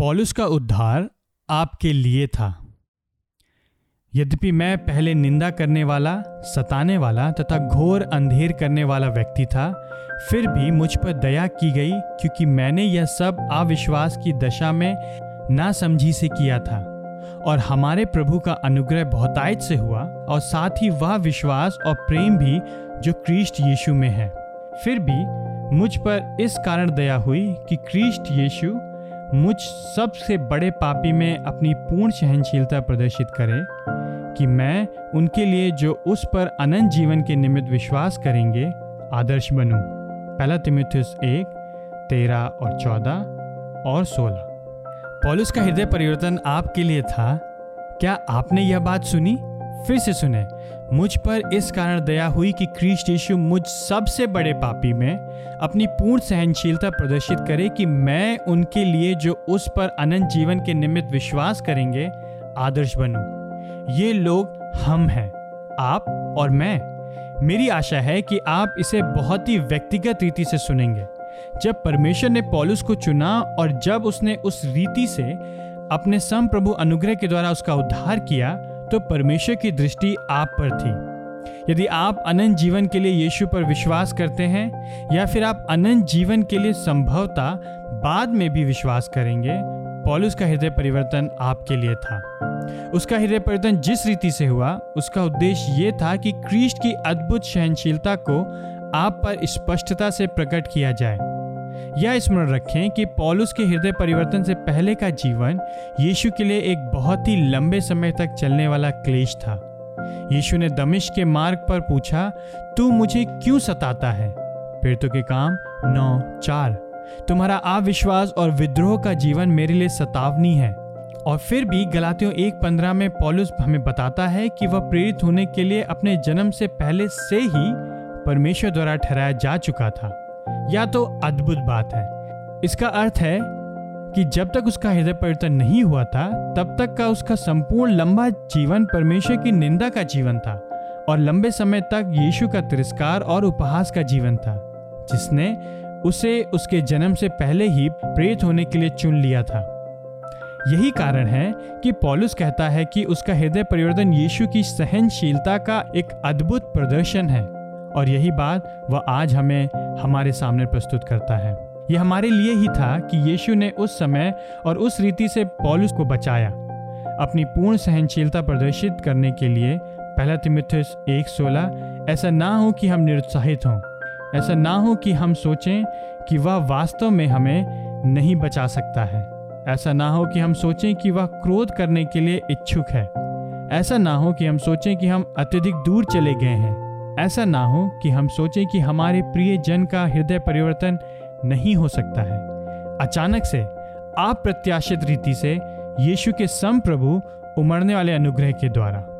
पॉलुस का उद्धार आपके लिए था। यद्यपि मैं पहले निंदा करने वाला, सताने वाला तथा घोर अंधेर करने वाला व्यक्ति था, फिर भी मुझ पर दया की गई क्योंकि मैंने यह सब अविश्वास की दशा में ना समझी से किया था और हमारे प्रभु का अनुग्रह बहुतायत से हुआ और साथ ही वह विश्वास और प्रेम भी जो क्रिस्ट यीशु में है। फिर भी मुझ पर इस कारण दया हुई कि क्रिस्ट यीशु मुझ सबसे बड़े पापी में अपनी पूर्ण सहनशीलता प्रदर्शित करे कि मैं उनके लिए जो उस पर अनंत जीवन के निमित्त विश्वास करेंगे, आदर्श बनूं। पहला तिमिथुस एक, तेरह और चौदह और सोलह। पॉलुस का हृदय परिवर्तन आपके लिए था। क्या आपने यह बात सुनी? फिर से सुने। मुझ पर इस कारण दया हुई कि क्रिस्ट यीशु मुझ सबसे बड़े पापी में अपनी पूर्ण सहनशीलता प्रदर्शित करे कि मैं उनके लिए जो उस पर अनंत जीवन के निमित्त विश्वास करेंगे, आदर्श बनूं। ये लोग हम हैं, आप और मैं। मेरी आशा है कि आप इसे बहुत ही व्यक्तिगत रीति से सुनेंगे। जब परमेश्वर ने पॉलुस को चुना और जब उसने उस रीति से अपने सम प्रभु अनुग्रह के द्वारा उसका उद्धार किया तो परमेश्वर की दृष्टि आप पर थी। यदि आप अनंत जीवन के लिए यीशु पर विश्वास करते हैं, या फिर आप अनंत जीवन के लिए संभवता बाद में भी विश्वास करेंगे, पॉलुस का हृदय परिवर्तन आपके लिए था। उसका हृदय परिवर्तन जिस रीति से हुआ, उसका उद्देश्य ये था कि क्रिस्ट की अद्भुत सहनशीलता को आप पर स्पष्टता से प्रकट किया जाए। यह स्मरण रखें कि पॉलुस के हृदय परिवर्तन से पहले का जीवन यीशु के लिए एक बहुत ही लंबे समय तक चलने वाला क्लेश था। यीशु ने दमिश के मार्ग पर पूछा, तू मुझे क्यों सताता है? फिर तो के काम नौ चार, तुम्हारा अविश्वास और विद्रोह का जीवन मेरे लिए सतावनी है। और फिर भी गलातियों एक पंद्रह में पॉलुस हमें बताता है कि वह प्रेरित होने के लिए अपने जन्म से पहले से ही परमेश्वर द्वारा ठहराया जा चुका था। या तो अद्भुत बात है। इसका अर्थ है कि जब तक उसका हृदय परिवर्तन नहीं हुआ था, तब तक का उसका संपूर्ण लंबा जीवन परमेश्वर की निंदा का जीवन था और लंबे समय तक यीशु का तिरस्कार और उपहास का जीवन था, जिसने उसे उसके जन्म से पहले ही प्रेत होने के लिए चुन लिया था। यही कारण है कि पॉलुस कहता है कि उसका हृदय परिवर्तन यीशु की सहनशीलता का एक अद्भुत प्रदर्शन है। और यही बात वह आज हमें, हमारे सामने प्रस्तुत करता है। यह हमारे लिए ही था कि यीशु ने उस समय और उस रीति से पॉलुस को बचाया। अपनी पूर्ण सहनशीलता प्रदर्शित करने के लिए पहला तिमिथुस एक सोलह, ऐसा ना हो कि हम निरुत्साहित हों। ऐसा ना हो कि हम सोचें कि वह वास्तव में हमें नहीं बचा सकता है। ऐसा ना हो कि हम सोचें कि वह क्रोध करने के लिए इच्छुक है। ऐसा ना हो कि हम सोचें कि हम अत्यधिक दूर चले गए हैं। ऐसा ना हो कि हम सोचें कि हमारे प्रिय जन का हृदय परिवर्तन नहीं हो सकता है। अचानक से, अप्रत्याशित रीति से यीशु के सम प्रभु उमड़ने वाले अनुग्रह के द्वारा।